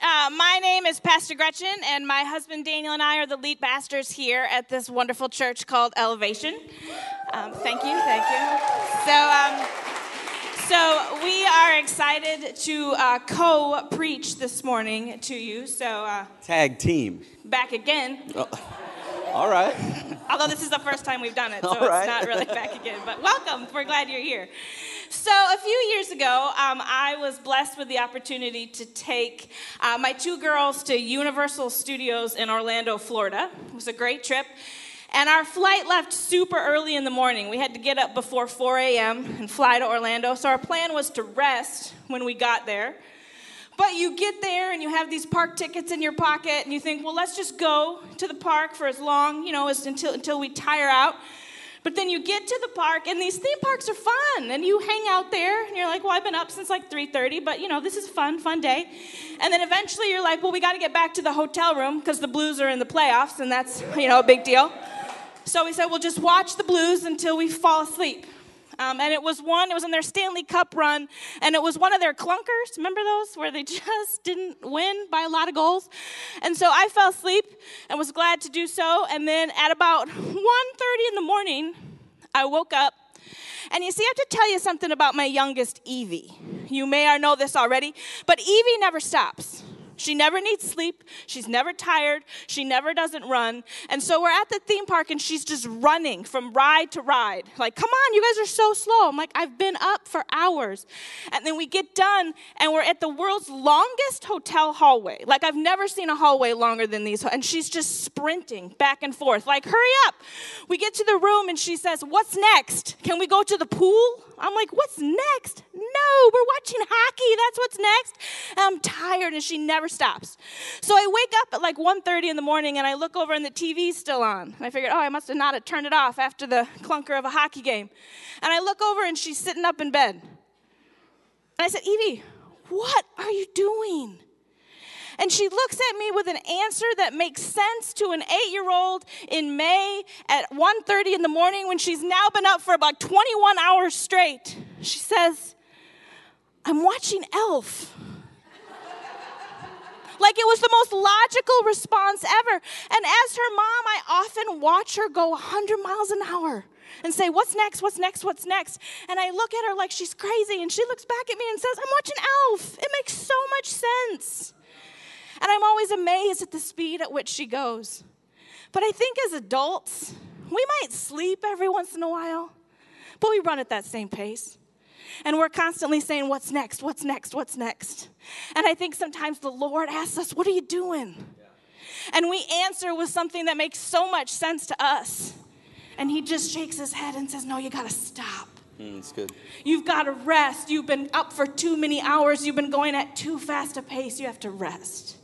Uh, my name is Pastor Gretchen, and my husband Daniel and I are the lead pastors here at this wonderful church called Elevation. Um, thank you, thank you. So, um, so we are excited to uh, co-preach this morning to you. So, uh, Tag team. back again. All right. Although this is the first time we've done it, so All right. it's not really back again. But welcome. We're glad you're here. So, a few years ago, um, I was blessed with the opportunity to take uh, my two girls to Universal Studios in Orlando, Florida. It was a great trip. And our flight left super early in the morning. We had to get up before 4 a.m. and fly to Orlando. So, our plan was to rest when we got there. But you get there and you have these park tickets in your pocket, and you think, well, let's just go to the park for as long, you know, as until, until we tire out. But then you get to the park, and these theme parks are fun, and you hang out there, and you're like, well, I've been up since like 3:30, but you know, this is a fun, fun day. And then eventually you're like, well, we got to get back to the hotel room because the Blues are in the playoffs, and that's you know a big deal. So we said, we'll just watch the Blues until we fall asleep. Um, and it was one, it was in their Stanley Cup run, and it was one of their clunkers. Remember those where they just didn't win by a lot of goals? And so I fell asleep and was glad to do so. And then at about 1.30 in the morning, I woke up. And you see, I have to tell you something about my youngest, Evie. You may or know this already, but Evie never stops. She never needs sleep. She's never tired. She never doesn't run. And so we're at the theme park and she's just running from ride to ride. Like, come on, you guys are so slow. I'm like, I've been up for hours. And then we get done and we're at the world's longest hotel hallway. Like, I've never seen a hallway longer than these. And she's just sprinting back and forth. Like, hurry up. We get to the room and she says, What's next? Can we go to the pool? I'm like, What's next? No, we're watching hockey. That's what's next. And I'm tired and she never stops. So I wake up at like 1:30 in the morning and I look over and the TV's still on. And I figured, oh, I must have not have turned it off after the clunker of a hockey game. And I look over and she's sitting up in bed. And I said, Evie, what are you doing? And she looks at me with an answer that makes sense to an eight-year-old in May at 1:30 in the morning when she's now been up for about 21 hours straight. She says, I'm watching Elf. Like it was the most logical response ever. And as her mom, I often watch her go 100 miles an hour and say, What's next? What's next? What's next? And I look at her like she's crazy, and she looks back at me and says, I'm watching Elf. It makes so much sense. And I'm always amazed at the speed at which she goes. But I think as adults, we might sleep every once in a while, but we run at that same pace. And we're constantly saying, What's next? What's next? What's next? And I think sometimes the Lord asks us, What are you doing? And we answer with something that makes so much sense to us. And He just shakes His head and says, No, you got to stop. Mm, it's good. You've got to rest. You've been up for too many hours. You've been going at too fast a pace. You have to rest.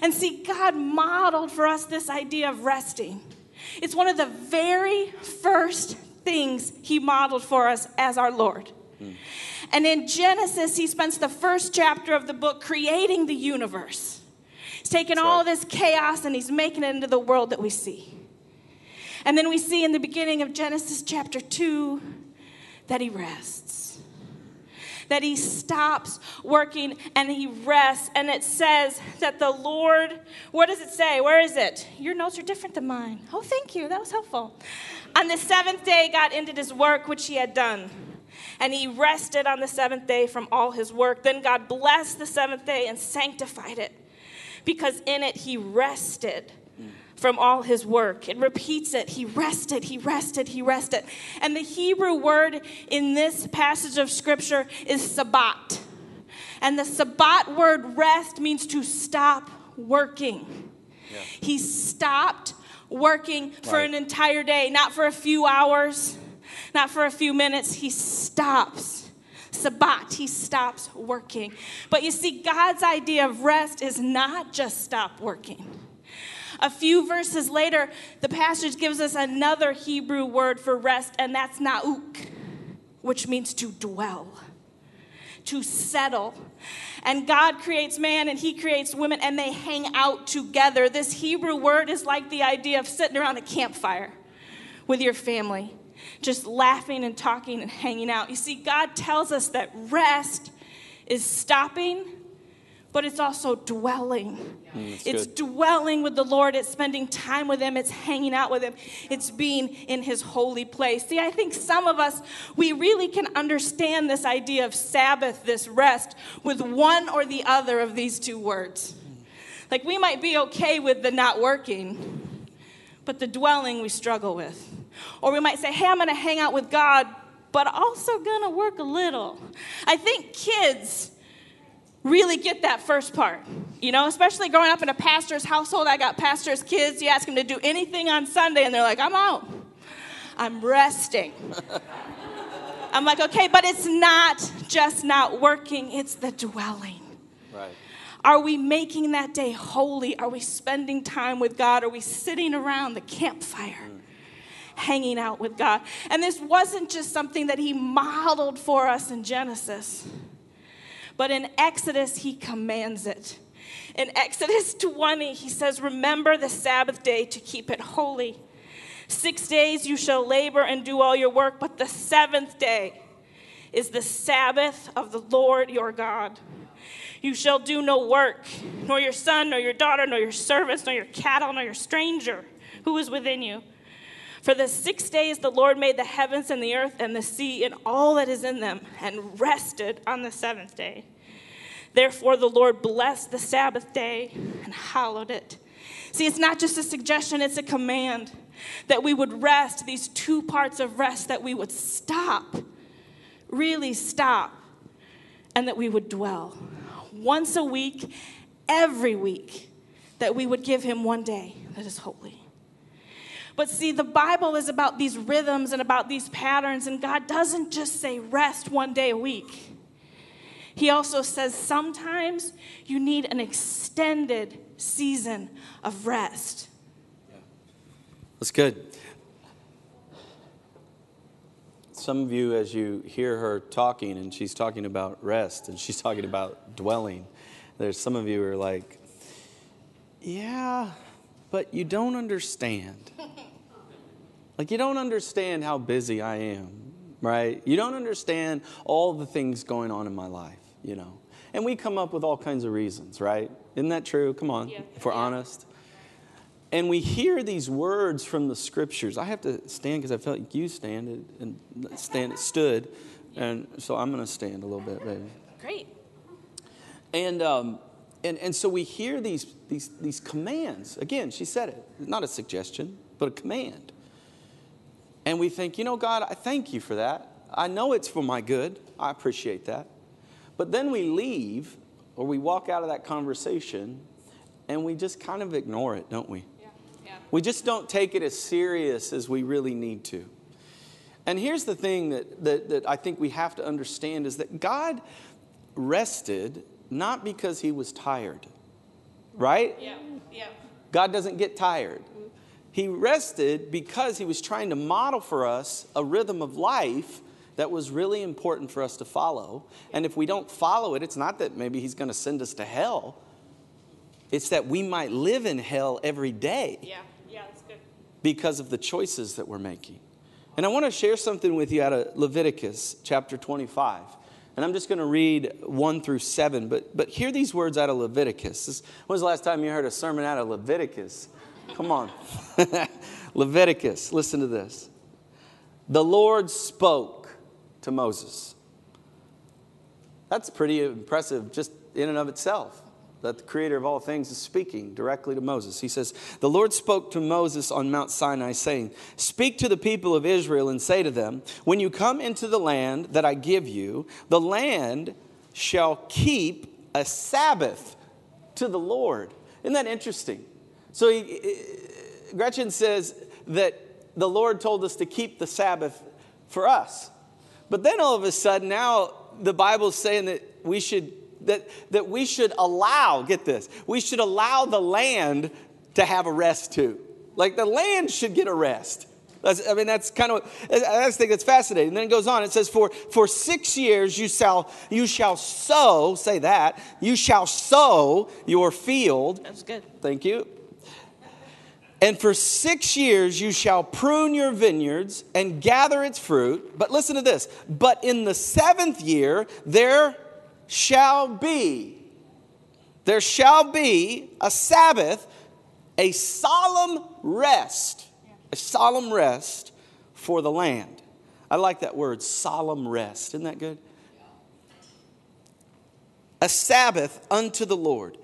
And see, God modeled for us this idea of resting. It's one of the very first things He modeled for us as our Lord. Hmm. And in Genesis, He spends the first chapter of the book creating the universe. He's taking That's all right. this chaos and He's making it into the world that we see. And then we see in the beginning of Genesis chapter 2 that He rests that he stops working and he rests. And it says that the Lord, what does it say? Where is it? Your notes are different than mine. Oh, thank you. That was helpful. On the seventh day, God ended his work which he had done. And he rested on the seventh day from all his work. Then God blessed the seventh day and sanctified it because in it he rested from all his work. It repeats it. He rested, he rested, he rested. And the Hebrew word in this passage of scripture is sabbat. And the sabbat word rest means to stop working. He stopped working for an entire day, not for a few hours, not for a few minutes. He stops. Sabbat, he stops working. But you see, God's idea of rest is not just stop working. A few verses later, the passage gives us another Hebrew word for rest, and that's na'uk, which means to dwell, to settle. And God creates man and he creates women, and they hang out together. This Hebrew word is like the idea of sitting around a campfire with your family, just laughing and talking and hanging out. You see, God tells us that rest is stopping but it's also dwelling. Mm, it's good. dwelling with the Lord. It's spending time with Him. It's hanging out with Him. It's being in His holy place. See, I think some of us, we really can understand this idea of Sabbath, this rest, with one or the other of these two words. Like we might be okay with the not working, but the dwelling we struggle with. Or we might say, hey, I'm going to hang out with God, but also going to work a little. I think kids, really get that first part. You know, especially growing up in a pastor's household, I got pastor's kids. You ask them to do anything on Sunday, and they're like, I'm out. I'm resting. I'm like, okay, but it's not just not working, it's the dwelling. Right. Are we making that day holy? Are we spending time with God? Are we sitting around the campfire? Mm. Hanging out with God. And this wasn't just something that He modeled for us in Genesis. But in Exodus, he commands it. In Exodus 20, he says, Remember the Sabbath day to keep it holy. Six days you shall labor and do all your work, but the seventh day is the Sabbath of the Lord your God. You shall do no work, nor your son, nor your daughter, nor your servants, nor your cattle, nor your stranger who is within you. For the six days the Lord made the heavens and the earth and the sea and all that is in them, and rested on the seventh day. Therefore, the Lord blessed the Sabbath day and hallowed it. See, it's not just a suggestion, it's a command that we would rest, these two parts of rest, that we would stop, really stop, and that we would dwell. Once a week, every week, that we would give Him one day that is holy. But see, the Bible is about these rhythms and about these patterns, and God doesn't just say rest one day a week. He also says sometimes you need an extended season of rest. That's good. Some of you, as you hear her talking, and she's talking about rest and she's talking about dwelling, there's some of you who are like, yeah, but you don't understand. Like, you don't understand how busy I am, right? You don't understand all the things going on in my life, you know? And we come up with all kinds of reasons, right? Isn't that true? Come on, Yeah. if we're Yeah. honest. And we hear these words from the scriptures. I have to stand because I felt like you stand and stand stood, and so I'm going to stand a little bit, baby. Great. And, um, and, and so we hear these, these, these commands. Again, she said it, not a suggestion, but a command. And we think, you know, God, I thank you for that. I know it's for my good. I appreciate that. But then we leave or we walk out of that conversation and we just kind of ignore it, don't we? Yeah. Yeah. We just don't take it as serious as we really need to. And here's the thing that, that, that I think we have to understand is that God rested not because he was tired, right? Yeah. Yeah. God doesn't get tired. He rested because he was trying to model for us a rhythm of life that was really important for us to follow. And if we don't follow it, it's not that maybe he's going to send us to hell, it's that we might live in hell every day Yeah. Yeah. That's good. because of the choices that we're making. And I want to share something with you out of Leviticus chapter 25. And I'm just going to read 1 through 7, but, but hear these words out of Leviticus. This, when was the last time you heard a sermon out of Leviticus? Come on. Leviticus, listen to this. The Lord spoke to Moses. That's pretty impressive just in and of itself that the creator of all things is speaking directly to Moses. He says, The Lord spoke to Moses on Mount Sinai, saying, Speak to the people of Israel and say to them, When you come into the land that I give you, the land shall keep a Sabbath to the Lord. Isn't that interesting? So he, Gretchen says that the Lord told us to keep the Sabbath for us. But then all of a sudden, now the Bible's saying that we should that, that we should allow, get this, we should allow the land to have a rest too. Like the land should get a rest. That's, I mean, that's kind of, I just think that's fascinating. And then it goes on, it says, for, for six years you shall, you shall sow, say that, you shall sow your field. That's good. Thank you. And for six years you shall prune your vineyards and gather its fruit. But listen to this. But in the seventh year there shall be there shall be a Sabbath, a solemn rest, a solemn rest for the land. I like that word, solemn rest. Isn't that good? A Sabbath unto the Lord.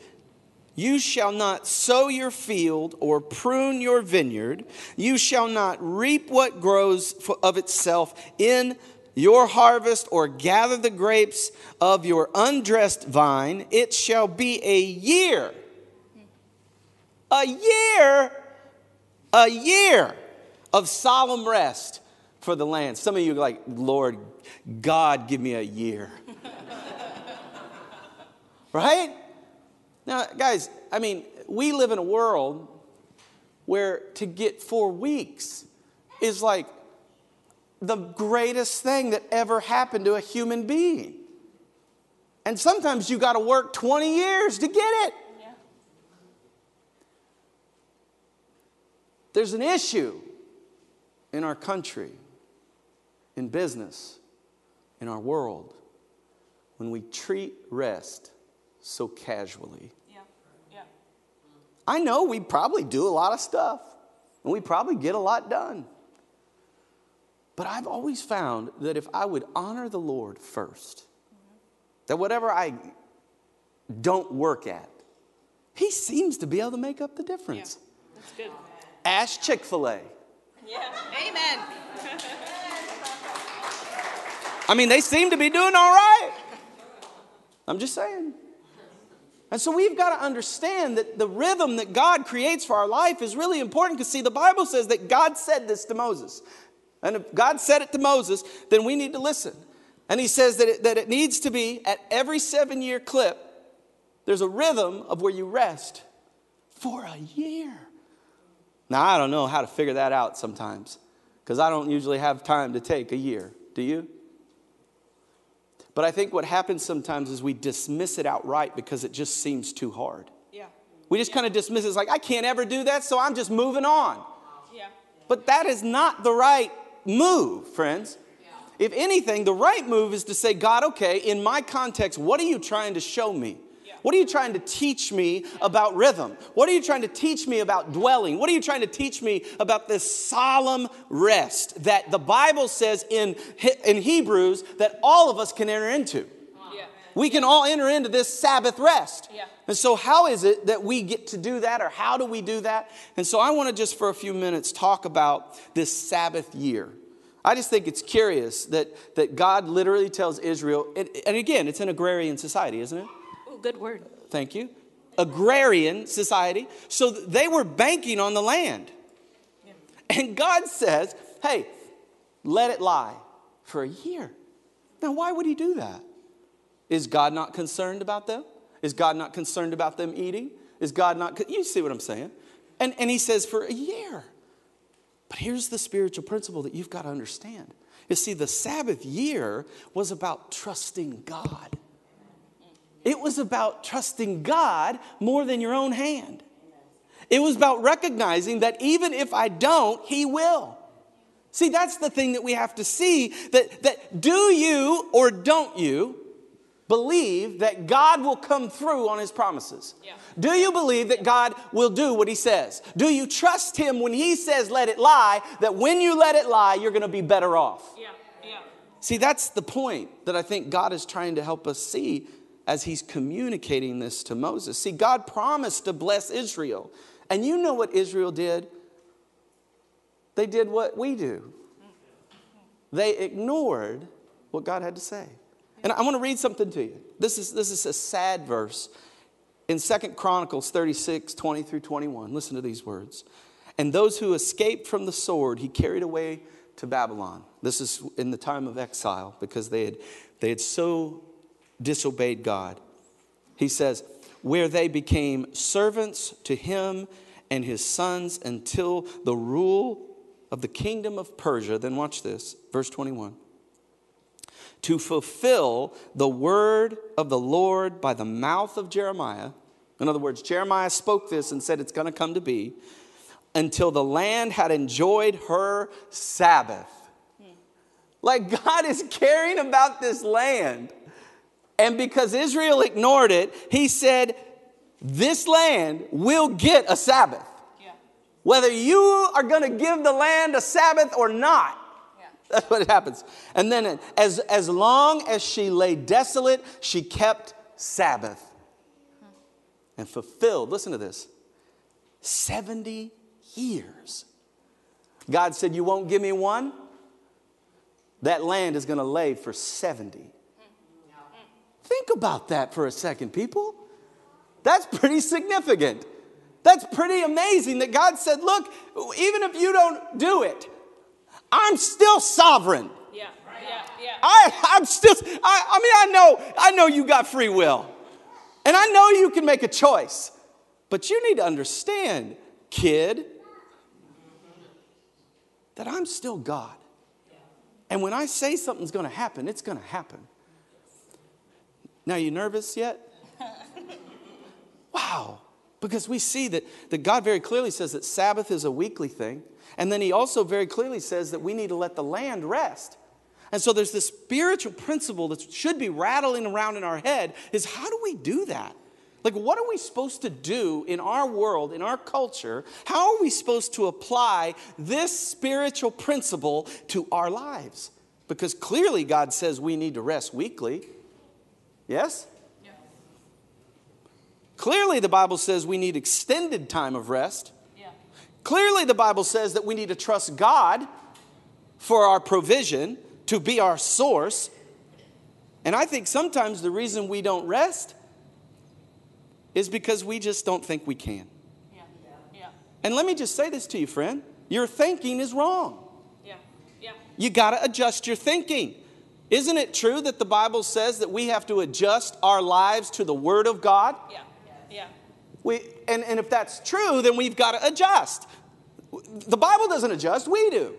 You shall not sow your field or prune your vineyard. You shall not reap what grows of itself in your harvest or gather the grapes of your undressed vine. It shall be a year. A year, a year of solemn rest for the land. Some of you are like, Lord, God, give me a year. right? Now, guys, I mean, we live in a world where to get four weeks is like the greatest thing that ever happened to a human being. And sometimes you got to work 20 years to get it. Yeah. There's an issue in our country, in business, in our world, when we treat rest so casually. I know we probably do a lot of stuff and we probably get a lot done. But I've always found that if I would honor the Lord first, that whatever I don't work at, He seems to be able to make up the difference. Yeah, that's good. Ask Chick fil A. Yeah, amen. I mean, they seem to be doing all right. I'm just saying. And so we've got to understand that the rhythm that God creates for our life is really important because, see, the Bible says that God said this to Moses. And if God said it to Moses, then we need to listen. And he says that it, that it needs to be at every seven year clip, there's a rhythm of where you rest for a year. Now, I don't know how to figure that out sometimes because I don't usually have time to take a year. Do you? But I think what happens sometimes is we dismiss it outright because it just seems too hard. Yeah. We just kind of dismiss it as like, I can't ever do that, so I'm just moving on. Yeah. But that is not the right move, friends. Yeah. If anything, the right move is to say, God, okay, in my context, what are you trying to show me? What are you trying to teach me about rhythm? What are you trying to teach me about dwelling? What are you trying to teach me about this solemn rest that the Bible says in, in Hebrews that all of us can enter into? We can all enter into this Sabbath rest. Yeah. And so, how is it that we get to do that, or how do we do that? And so, I want to just for a few minutes talk about this Sabbath year. I just think it's curious that, that God literally tells Israel, and, and again, it's an agrarian society, isn't it? Good word. Thank you. Agrarian society. So they were banking on the land. And God says, hey, let it lie for a year. Now, why would he do that? Is God not concerned about them? Is God not concerned about them eating? Is God not, you see what I'm saying? And, and he says, for a year. But here's the spiritual principle that you've got to understand. You see, the Sabbath year was about trusting God. It was about trusting God more than your own hand. It was about recognizing that even if I don't, He will. See, that's the thing that we have to see that, that do you or don't you believe that God will come through on His promises? Yeah. Do you believe that God will do what He says? Do you trust Him when He says, let it lie, that when you let it lie, you're going to be better off? Yeah. Yeah. See, that's the point that I think God is trying to help us see as he's communicating this to Moses. See, God promised to bless Israel. And you know what Israel did? They did what we do. They ignored what God had to say. And I want to read something to you. This is, this is a sad verse in Second Chronicles 36, 20 through 21. Listen to these words. And those who escaped from the sword, he carried away to Babylon. This is in the time of exile because they had, they had so disobeyed God. He says, where they became servants to him and his sons until the rule of the kingdom of Persia. Then watch this, verse 21. To fulfill the word of the Lord by the mouth of Jeremiah. In other words, Jeremiah spoke this and said it's going to come to be until the land had enjoyed her Sabbath. Hmm. Like God is caring about this land and because Israel ignored it, he said, this land will get a Sabbath. Yeah. Whether you are going to give the land a Sabbath or not. Yeah. That's what happens. And then, as, as long as she lay desolate, she kept Sabbath hmm. and fulfilled, listen to this, 70 years. God said, You won't give me one? That land is going to lay for 70. Think about that for a second, people. That's pretty significant. That's pretty amazing that God said, Look, even if you don't do it, I'm still sovereign. Yeah. Yeah. Yeah. I, I'm still, I, I mean, I know, I know you got free will. And I know you can make a choice. But you need to understand, kid, that I'm still God. And when I say something's gonna happen, it's gonna happen. Now, you nervous yet? wow. Because we see that, that God very clearly says that Sabbath is a weekly thing. And then he also very clearly says that we need to let the land rest. And so there's this spiritual principle that should be rattling around in our head is how do we do that? Like, what are we supposed to do in our world, in our culture? How are we supposed to apply this spiritual principle to our lives? Because clearly God says we need to rest weekly. Yes? Clearly the Bible says we need extended time of rest. Yeah. Clearly the Bible says that we need to trust God for our provision, to be our source. And I think sometimes the reason we don't rest is because we just don't think we can. Yeah. Yeah. And let me just say this to you, friend your thinking is wrong. Yeah. Yeah. You got to adjust your thinking. Isn't it true that the Bible says that we have to adjust our lives to the Word of God? Yeah. Yeah. We, and, and if that's true, then we've got to adjust. The Bible doesn't adjust, we do.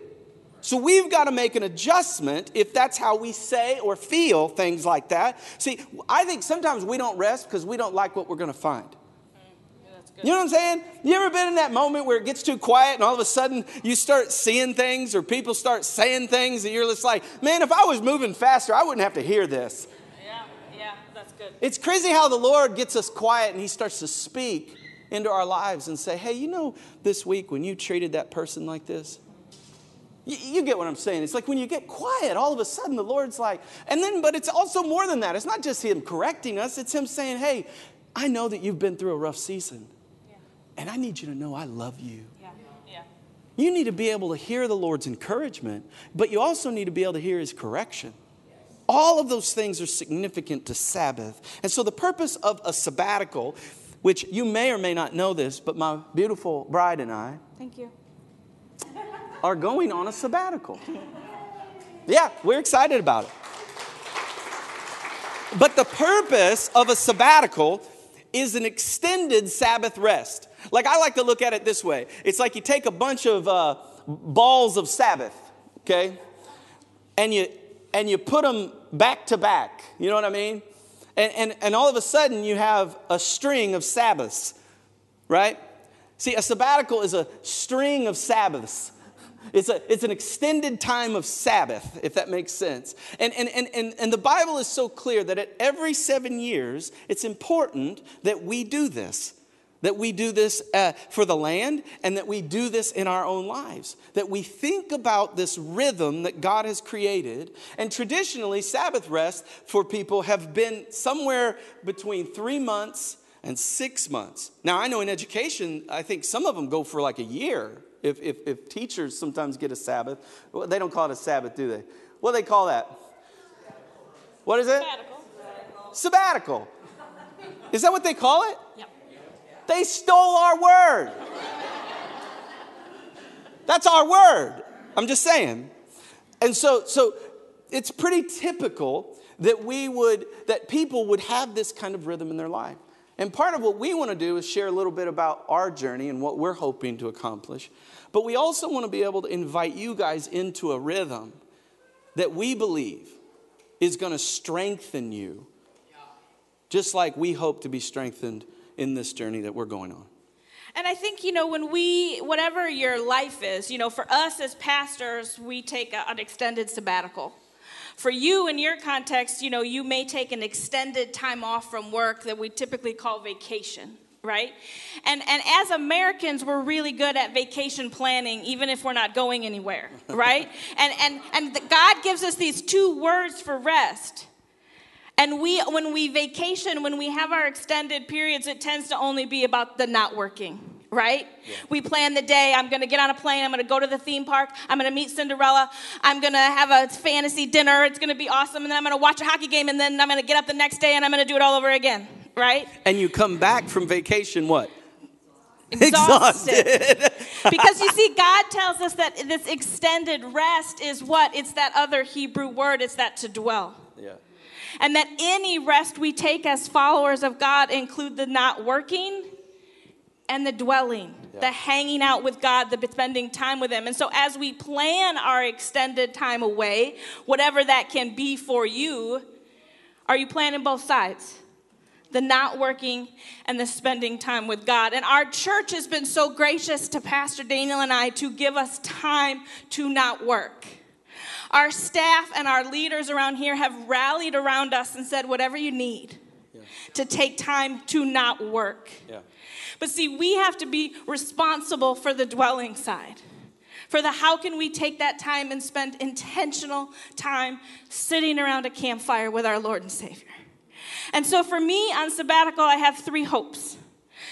So we've got to make an adjustment if that's how we say or feel things like that. See, I think sometimes we don't rest because we don't like what we're going to find. Yeah, that's good. You know what I'm saying? You ever been in that moment where it gets too quiet and all of a sudden you start seeing things or people start saying things and you're just like, man, if I was moving faster, I wouldn't have to hear this. Yeah. Yeah. That's good. It's crazy how the Lord gets us quiet and He starts to speak into our lives and say, hey, you know, this week when you treated that person like this, you, you get what I'm saying. It's like when you get quiet, all of a sudden the Lord's like, and then, but it's also more than that. It's not just Him correcting us, it's Him saying, hey, I know that you've been through a rough season. And I need you to know I love you. Yeah. Yeah. You need to be able to hear the Lord's encouragement, but you also need to be able to hear His correction. All of those things are significant to Sabbath. And so, the purpose of a sabbatical, which you may or may not know this, but my beautiful bride and I Thank you. are going on a sabbatical. Yeah, we're excited about it. But the purpose of a sabbatical is an extended Sabbath rest. Like I like to look at it this way it's like you take a bunch of uh, balls of Sabbath, okay, and you and you put them back to back. You know what I mean? And, and, and all of a sudden you have a string of Sabbaths, right? See, a sabbatical is a string of Sabbaths. It's, a, it's an extended time of Sabbath, if that makes sense. And, and, and, and, and the Bible is so clear that at every seven years, it's important that we do this. That we do this uh, for the land and that we do this in our own lives. That we think about this rhythm that God has created. And traditionally, Sabbath rest for people have been somewhere between three months and six months. Now, I know in education, I think some of them go for like a year. If, if, if teachers sometimes get a Sabbath, well, they don't call it a Sabbath, do they? What do they call that? What is it? Sabbatical. Sabbatical. Is that what they call it? Yep. They stole our word. That's our word. I'm just saying. And so, so it's pretty typical that we would, that people would have this kind of rhythm in their life. And part of what we want to do is share a little bit about our journey and what we're hoping to accomplish. But we also want to be able to invite you guys into a rhythm that we believe is going to strengthen you, just like we hope to be strengthened in this journey that we're going on. And I think, you know, when we, whatever your life is, you know, for us as pastors, we take a, an extended sabbatical. For you, in your context, you know, you may take an extended time off from work that we typically call vacation. right? And and as Americans, we're really good at vacation planning, even if we're not going anywhere, right? and and and the, God gives us these two words for rest. And we when we vacation, when we have our extended periods, it tends to only be about the not working. Right? Yeah. We plan the day. I'm going to get on a plane. I'm going to go to the theme park. I'm going to meet Cinderella. I'm going to have a fantasy dinner. It's going to be awesome. And then I'm going to watch a hockey game. And then I'm going to get up the next day and I'm going to do it all over again right? And you come back from vacation what? Exhausted. Exhausted. because you see, God tells us that this extended rest is what? It's that other Hebrew word, it's that to dwell. Yeah. And that any rest we take as followers of God include the not working and the dwelling, yeah. the hanging out with God, the spending time with Him. And so, as we plan our extended time away, whatever that can be for you, are you planning both sides? the not working, and the spending time with God. And our church has been so gracious to Pastor Daniel and I to give us time to not work. Our staff and our leaders around here have rallied around us and said, whatever you need yeah. to take time to not work. Yeah. But see, we have to be responsible for the dwelling side. For the how can we take that time and spend intentional time sitting around a campfire with our Lord and Savior? And so for me on sabbatical, I have three hopes.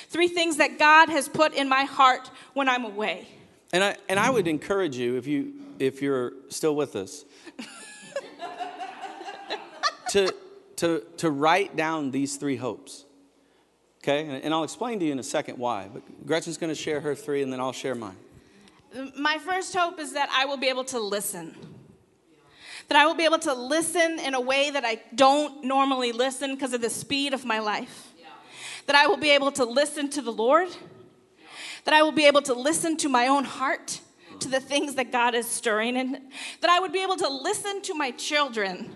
Three things that God has put in my heart when I'm away. And I, and I would encourage you, if, you, if you're still with us, to, to, to write down these three hopes. Okay? And I'll explain to you in a second why. But Gretchen's going to share her three, and then I'll share mine. My first hope is that I will be able to listen that I will be able to listen in a way that I don't normally listen because of the speed of my life. Yeah. That I will be able to listen to the Lord. Yeah. That I will be able to listen to my own heart, to the things that God is stirring, and that I would be able to listen to my children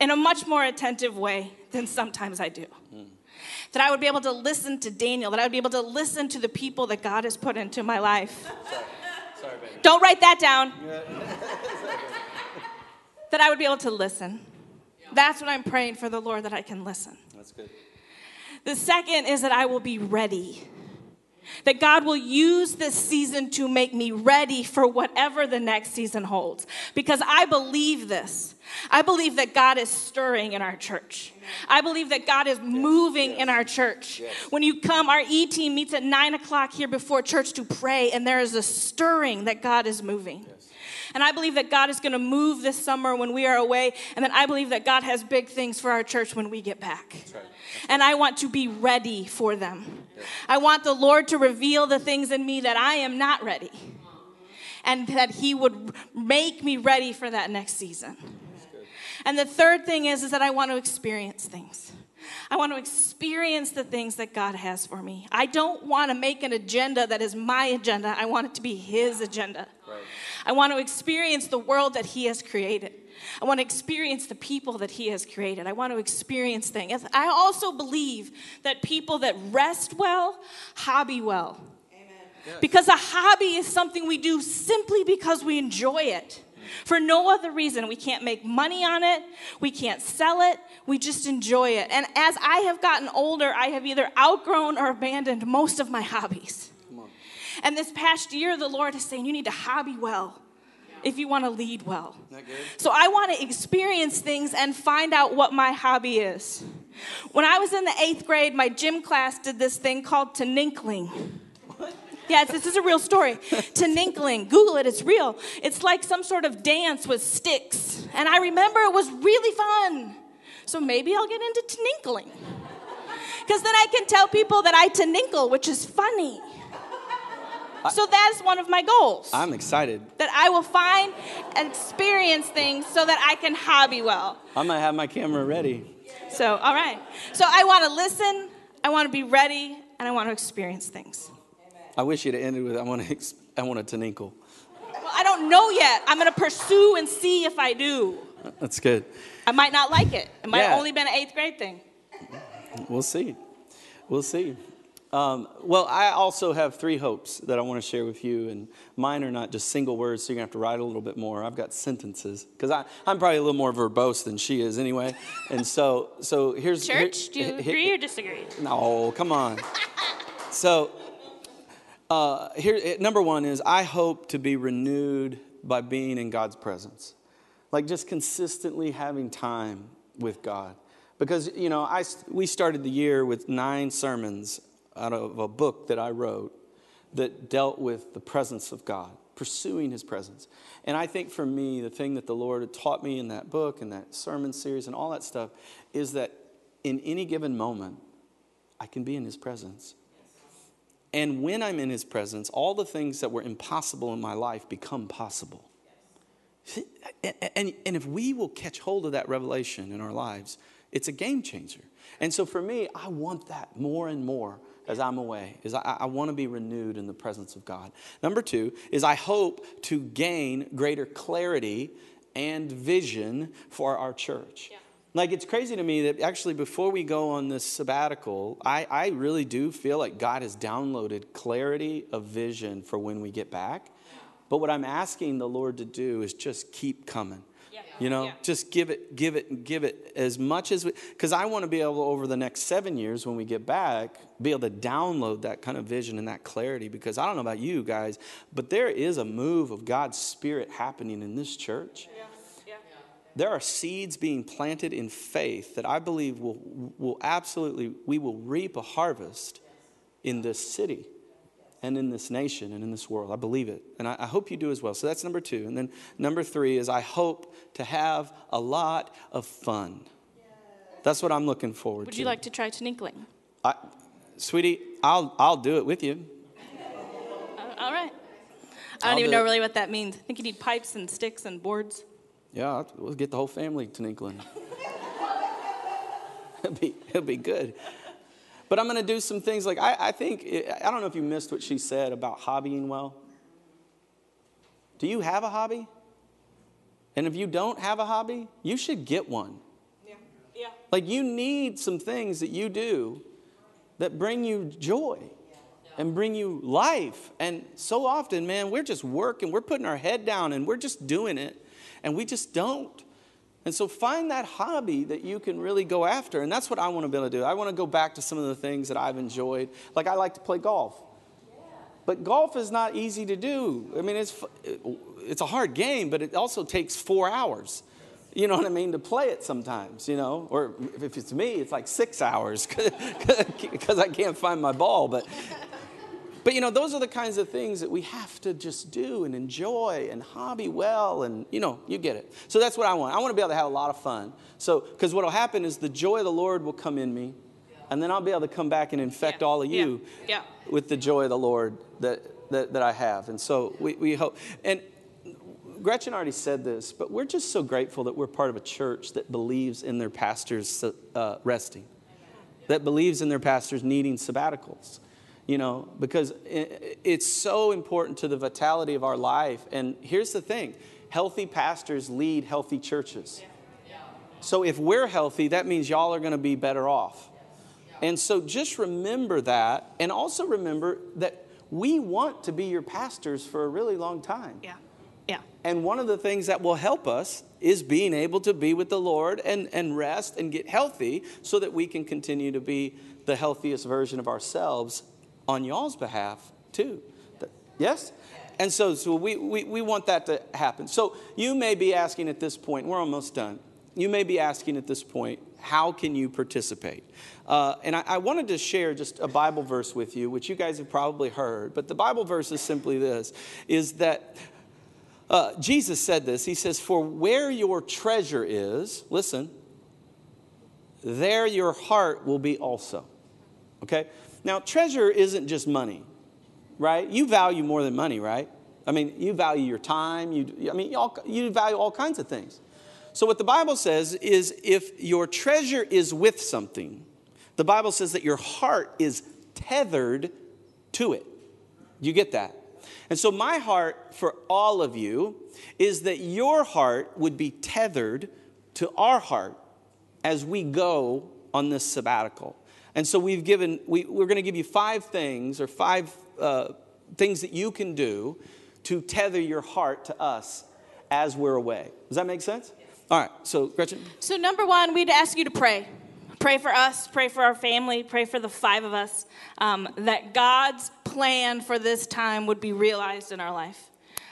in a much more attentive way than sometimes I do. Mm. That I would be able to listen to Daniel, that I would be able to listen to the people that God has put into my life. Sorry. Sorry, Don't write that down. that I would be able to listen. That's what I'm praying for the Lord that I can listen. That's good. The second is that I will be ready. That God will use this season to make me ready for whatever the next season holds. Because I believe this. I believe that God is stirring in our church. I believe that God is moving yes, yes, in our church. Yes. When you come, our E team meets at nine o'clock here before church to pray, and there is a stirring that God is moving. And I believe that God is going to move this summer when we are away. And then I believe that God has big things for our church when we get back. Right. And I want to be ready for them. I want the Lord to reveal the things in me that I am not ready. And that He would make me ready for that next season. And the third thing is, is that I want to experience things. I want to experience the things that God has for me. I don't want to make an agenda that is my agenda. I want it to be His agenda. Right. I want to experience the world that He has created. I want to experience the people that He has created. I want to experience things. I also believe that people that rest well, hobby well. Amen. Because a hobby is something we do simply because we enjoy it. For no other reason. We can't make money on it. We can't sell it. We just enjoy it. And as I have gotten older, I have either outgrown or abandoned most of my hobbies. And this past year, the Lord is saying, you need to hobby well if you want to lead well. So I want to experience things and find out what my hobby is. When I was in the eighth grade, my gym class did this thing called tinikling. Yes, this is a real story. Tinikling, Google it, it's real. It's like some sort of dance with sticks. And I remember it was really fun. So maybe I'll get into tinikling. Because then I can tell people that I tinikle, which is funny so that's one of my goals. I'm excited. That I will find and experience things so that I can hobby well. I'm gonna have my camera ready. So, all right. So I want to listen, I want to be ready, and I want to experience things. I wish you'd ended with I want to ex- I want to tinkle. Well, I don't know yet. I'm gonna pursue and see if I do. That's good. I might not like it. It might yeah. have only been an eighth grade thing. We'll see. We'll see. Um, well, I also have three hopes that I want to share with you, and mine are not just single words, so you're going to have to write a little bit more. I've got sentences because I'm probably a little more verbose than she is anyway. And so, so here's church. Here, do you agree or disagree? No, come on. So, uh, here, number one is I hope to be renewed by being in God's presence. Like just consistently having time with God. Because, you know, I, we started the year with nine sermons out of a book that I wrote that dealt with the presence of God, pursuing his presence. And I think for me, the thing that the Lord had taught me in that book and that sermon series and all that stuff is that in any given moment, I can be in his presence. And when I'm in his presence, all the things that were impossible in my life become possible. And, and, and, if we will catch hold of that revelation in our lives, it's a game changer. And so for me, I want that more and more as I'm away, is I, I want to be renewed in the presence of God. Number two is I hope to gain greater clarity and vision for our church. Yeah. Like, it's crazy to me that actually, before we go on this sabbatical, I, I really do feel like God has downloaded clarity of vision for when we get back. But what I'm asking the Lord to do is just keep coming. You know, just give it, give it, give it as much as we, because I want to be able over the next seven years when we get back, be able to download that kind of vision and that clarity. Because I don't know about you guys, but there is a move of God's Spirit happening in this church. There are seeds being planted in faith that I believe will, will absolutely, we will reap a harvest in this city and in this nation and in this world. I believe it. And I, I, hope you do as well. So that's number two. And then number three is I hope to have a lot of fun. That's what I'm looking forward Would to. Would you like to try tinkling? I, sweetie, I'll, I'll do it with you. Uh, all right. I don't I'll even do know it. really what that means. I think you need pipes and sticks and boards. Yeah, we'll get the whole family tinkling. it'll, be, it'll be good. But I'm going to do some things like I, I think, eh, I don't know if you missed what she said about hobbying well. Do you have a hobby? And if you don't have a hobby, you should get one. Yeah. Yeah. Like you need some things that you do that bring you joy and bring you life. And so often, man, we're just working, we're putting our head down and we're just doing it. And we just don't. And so find that hobby that you can really go after. And that's what I want to be able to do. I want to go back to some of the things that I've enjoyed. Like I like to play golf. But golf is not easy to do. I mean, it's, it's a hard game, but it also takes four hours. You know what I mean? To play it sometimes, you know? Or if it's me, it's like six hours because I can't find my ball. But but you know, those are the kinds of things that we have to just do and enjoy and hobby well, and you know, you get it. So that's what I want. I want to be able to have a lot of fun. So, because what will happen is the joy of the Lord will come in me, and then I'll be able to come back and infect yeah. all of you yeah. Yeah. with the joy of the Lord that, that, that I have. And so we, we hope. And Gretchen already said this, but we're just so grateful that we're part of a church that believes in their pastors uh, resting, that believes in their pastors needing sabbaticals you know, because it's so important to the vitality of our life. And here's the thing healthy pastors lead healthy churches. So if we're healthy, that means y'all are going to be better off. And so just remember that. And also remember that we want to be your pastors for a really long time. Yeah. Yeah. And one of the things that will help us is being able to be with the Lord and, and rest and get healthy so that we can continue to be the healthiest version of ourselves on y'all's behalf too. Yes? And so, so we, we, we want that to happen. So you may be asking at this point, we're almost done. You may be asking at this point, how can you participate? Uh, and I, I, wanted to share just a Bible verse with you, which you guys have probably heard. But the Bible verse is simply this: is that uh, Jesus said this. He says, "For where your treasure is, listen, there your heart will be also." Okay. Now, treasure isn't just money, right? You value more than money, right? I mean, you value your time. You, I mean, you value all kinds of things. So, what the Bible says is if your treasure is with something, the Bible says that your heart is tethered to it. You get that? And so, my heart for all of you is that your heart would be tethered to our heart as we go on this sabbatical. And so we've given, we, we're going to give you five things or five uh, things that you can do to tether your heart to us as we're away. Does that make sense? All right, so Gretchen. So, number one, we'd ask you to pray. Pray for us, pray for our family, pray for the five of us, um, that God's plan for this time would be realized in our life.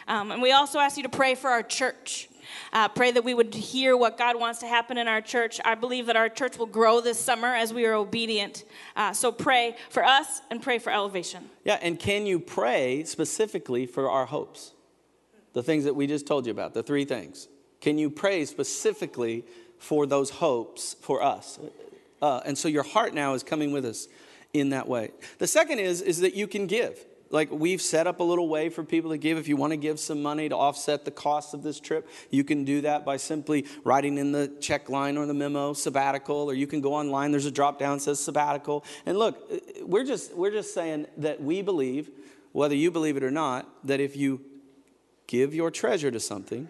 Um, and we also ask you to pray for our church. Uh, pray that we would hear what God wants to happen in our church. I believe that our church will grow this summer as we are obedient. Uh, so pray for us and pray for elevation. Yeah, and can you pray specifically for our hopes? The things that we just told you about, the three things. Can you pray specifically for those hopes for us? Uh, and so your heart now is coming with us in that way. The second is, is that you can give like we've set up a little way for people to give. If you want to give some money to offset the cost of this trip you can do that by simply writing in the check line or the memo sabbatical or you can go online. There's a drop down that says sabbatical. And look uh, we're just we're just saying that we believe whether you believe it or not that if you give your treasure to something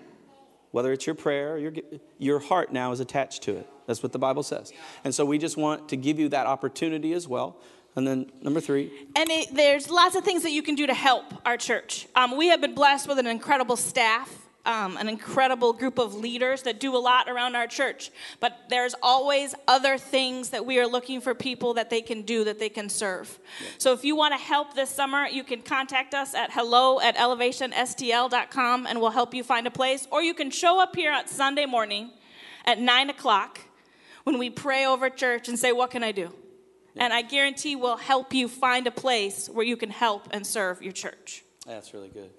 whether it's your prayer your, your heart now is attached to it. That's what the bible says. And so we just want to give you that opportunity as well and then number three. And it, there's lots of things that you can do to help our church. Um, we have been blessed with an incredible staff. Um, an incredible group of leaders that do a lot around our church. But there's always other things that we are looking for people that they can do, that they can serve. So if you want to help this summer, you can contact us at hello at elevationstl.com and we'll help you find a place. Or you can show up here on Sunday morning at 9 o'clock when we pray over church and say, What can I do? And I guarantee we'll help you find a place where you can help and serve your church. That's really good.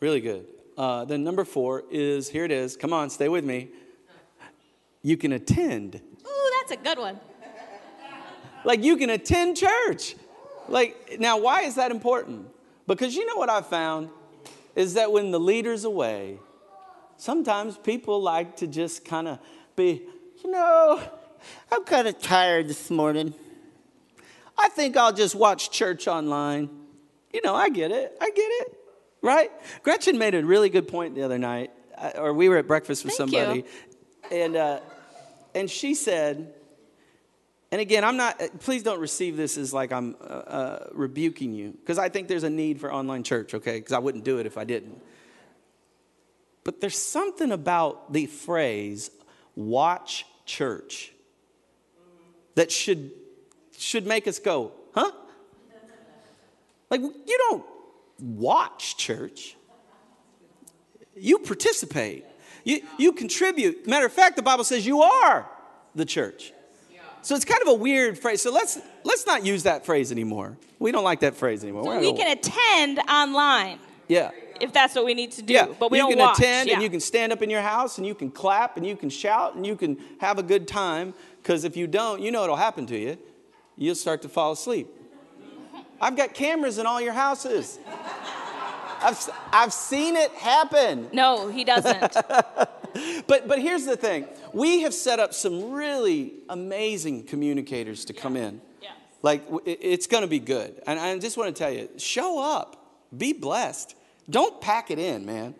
Really good. Uh, then number four is here it is. Come on, stay with me. You can attend. Ooh, that's a good one. Like you can attend church. Like now, why is that important? Because you know what I found is that when the leader's away, sometimes people like to just kind of be, you know, I'm kind of tired this morning. I think I'll just watch church online. You know, I get it. I get it. Right? Gretchen made a really good point the other night, uh, or we were at breakfast with Thank somebody, you. and uh, and she said, and again, I'm not. Please don't receive this as like I'm uh, uh rebuking you, because I think there's a need for online church. Okay, because I wouldn't do it if I didn't. But there's something about the phrase "watch church" that should should make us go, huh? Like, you don't watch church, you participate, you, you contribute. Matter of fact, the Bible says you are the church. So it's kind of a weird phrase. So let's let's not use that phrase anymore. We don't like that phrase anymore. So we can attend online. Yeah. If that's what we need to do, yeah. but we you don't You can watch. attend yeah. and you can stand up in your house and you can clap and you can shout and you can have a good time. Because if you don't, you know it'll happen to you you'll start to fall asleep. I've got cameras in all your houses. I've, I've seen it happen. No, he doesn't. but, but here's the thing we have set up some really amazing communicators to come in. Yeah. Like, it's going to be good. And I just want to tell you show up, be blessed. Don't pack it in, man.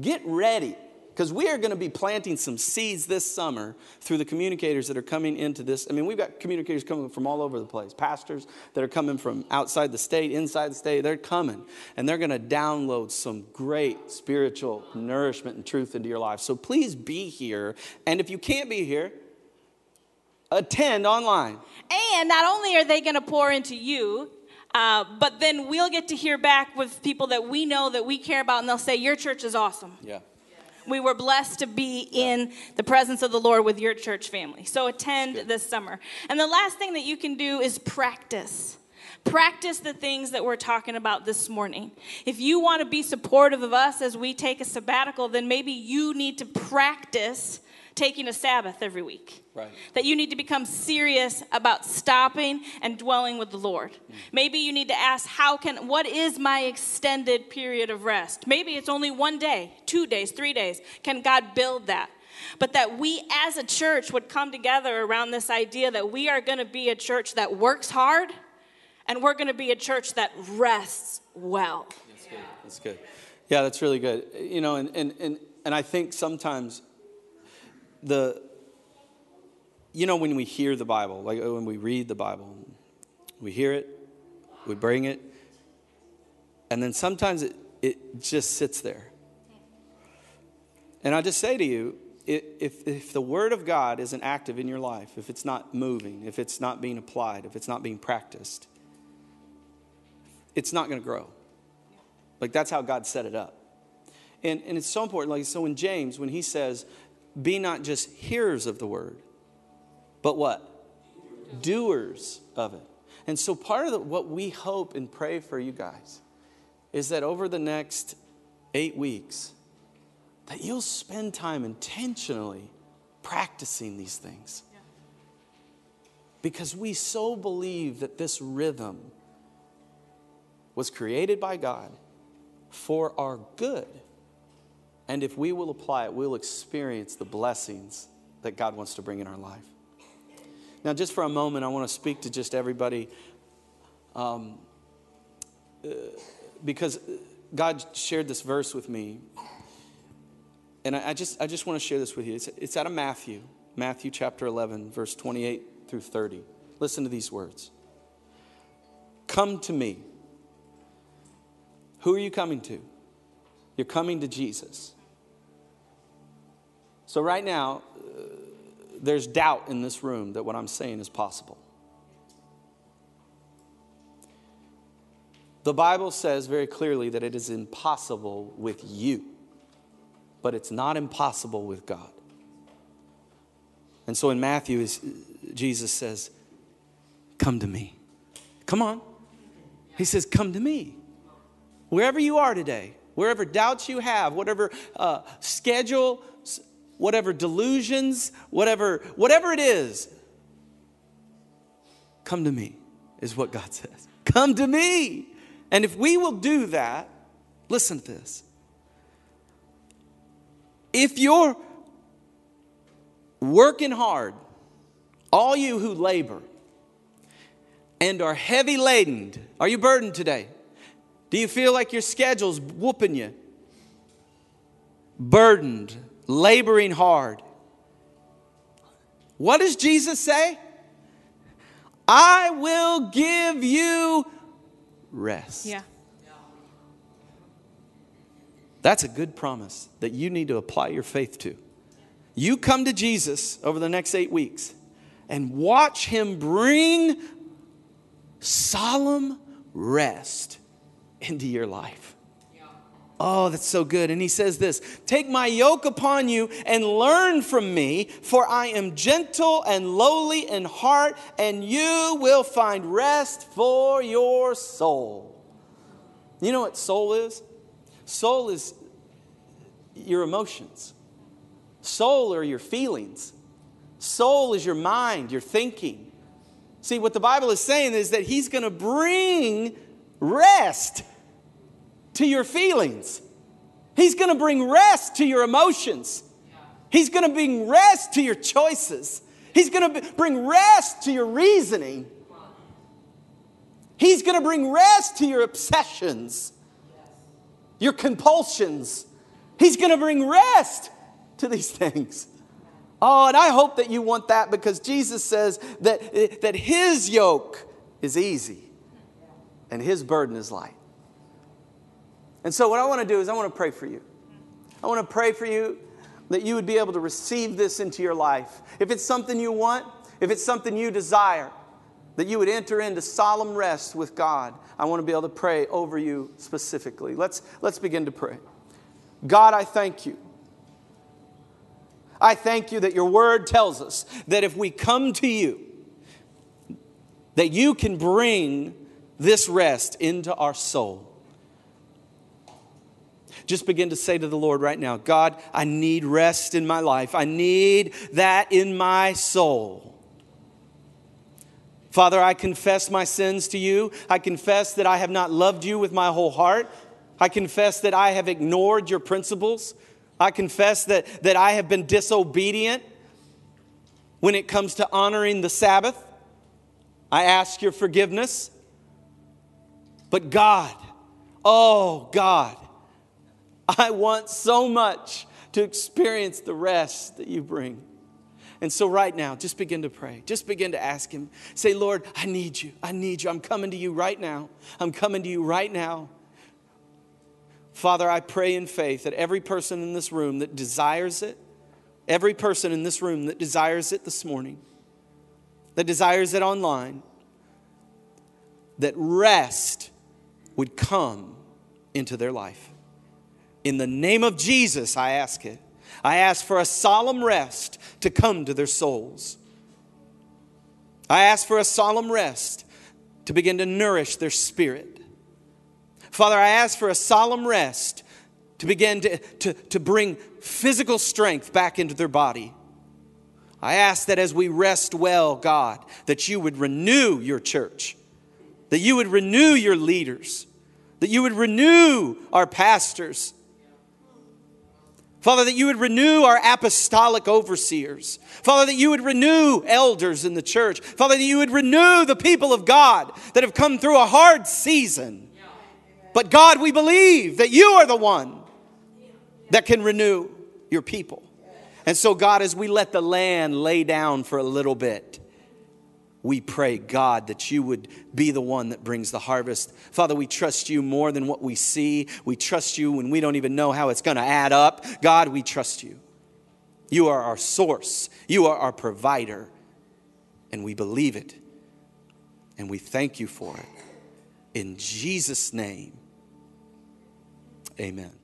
Get ready because we are going to be planting some seeds this summer through the communicators that are coming into this. I mean, we've got communicators coming from all over the place, pastors that are coming from outside the state, inside the state. They're coming and they're going to download some great spiritual nourishment and truth into your life. So please be here. And if you can't be here, attend online. And not only are they going to pour into you, uh, but then we'll get to hear back with people that we know that we care about, and they'll say, Your church is awesome. Yeah. We were blessed to be in the presence of the Lord with your church family. So attend this summer. And the last thing that you can do is practice. Practice the things that we're talking about this morning. If you want to be supportive of us as we take a sabbatical, then maybe you need to practice taking a Sabbath every week. Right. That you need to become serious about stopping and dwelling with the Lord. Mm. Maybe you need to ask, how can, what is my extended period of rest? Maybe it's only one day, two days, three days. Can God build that? But that we as a church would come together around this idea that we are going to be a church that works hard and we're going to be a church that rests well. That's good. That's good. Yeah, that's really good. You know, and, and, and, and I think sometimes the you know when we hear the bible like uh, when we read the bible we hear it we bring it and then sometimes it, it just sits there and i just say to you if, if the Word of God isn't active in your life, if it's not moving, if it's not being applied, if it's not being practiced, it's not going to grow. Like that's how God set it up. And, and it's so important. Like, so in James, when he says, be not just hearers of the word, but what? Doers of it. And so part of the, what we hope and pray for you guys is that over the next eight weeks, that you'll spend time intentionally practicing these things. Because we so believe that this rhythm was created by God for our good. And if we will apply it, we'll experience the blessings that God wants to bring in our life. Now, just for a moment, I want to speak to just everybody um, uh, because God shared this verse with me. And I, I, just, I just want to share this with you. It's, it's out of Matthew, Matthew chapter 11, verse 28 through 30. Listen to these words Come to me. Who are you coming to? You're coming to Jesus. So, right now, uh, there's doubt in this room that what I'm saying is possible. The Bible says very clearly that it is impossible with you, but it's not impossible with God. And so in Matthew, Jesus says, Come to me. Come on. He says, Come to me. Wherever you are today, wherever doubts you have, whatever uh, schedule, whatever delusions, whatever, whatever it is, come to me, is what God says. Come to me. And if we will do that, listen to this. If you're working hard, all you who labor and are heavy laden, are you burdened today? Do you feel like your schedule's whooping you? Burdened, laboring hard. What does Jesus say? I will give you rest. Yeah. That's a good promise that you need to apply your faith to. You come to Jesus over the next eight weeks and watch him bring solemn rest into your life. Oh, that's so good. And he says this Take my yoke upon you and learn from me, for I am gentle and lowly in heart, and you will find rest for your soul. You know what soul is? Soul is your emotions, soul are your feelings, soul is your mind, your thinking. See, what the Bible is saying is that he's going to bring rest to your feelings. He's going to bring rest to your emotions. He's going to bring rest to your choices. He's going to bring rest to your reasoning. He's going to bring rest to your obsessions, your compulsions. He's going to bring rest to these things. Oh, and I hope that you want that because Jesus says that, eh, that his yoke is easy and his burden is light. And so, what I want to do is, I want to pray for you. I want to pray for you that you would be able to receive this into your life. If it's something you want, if it's something you desire, that you would enter into solemn rest with God. I want to be able to pray over you specifically. Let's, let's begin to pray. God, I thank you. I thank you that your word tells us that if we come to you, that you can bring this rest into our soul. Just begin to say to the Lord right now God, I need rest in my life. I need that in my soul. Father, I confess my sins to you. I confess that I have not loved you with my whole heart. I confess that I have ignored your principles. I confess that, that I have been disobedient when it comes to honoring the Sabbath. I ask your forgiveness. But God, oh God, I want so much to experience the rest that you bring. And so, right now, just begin to pray. Just begin to ask Him. Say, Lord, I need you. I need you. I'm coming to you right now. I'm coming to you right now. Father, I pray in faith that every person in this room that desires it every person in this room that desires it this morning, that desires it online, that rest would come into their life. In the name of Jesus, I ask it. I ask for a solemn rest to come to their souls. I ask for a solemn rest to begin to nourish their spirit. Father, I ask for a solemn rest to begin to, to, to bring physical strength back into their body. I ask that as we rest well, God, that you would renew your church, that you would renew your leaders, that you would renew our pastors. Father, that you would renew our apostolic overseers. Father, that you would renew elders in the church. Father, that you would renew the people of God that have come through a hard season. But God, we believe that you are the one that can renew your people. And so, God, as we let the land lay down for a little bit, we pray, God, that you would be the one that brings the harvest. Father, we trust you more than what we see. We trust you when we don't even know how it's going to add up. God, we trust you. You are our source, you are our provider, and we believe it. And we thank you for it. In Jesus' name, amen.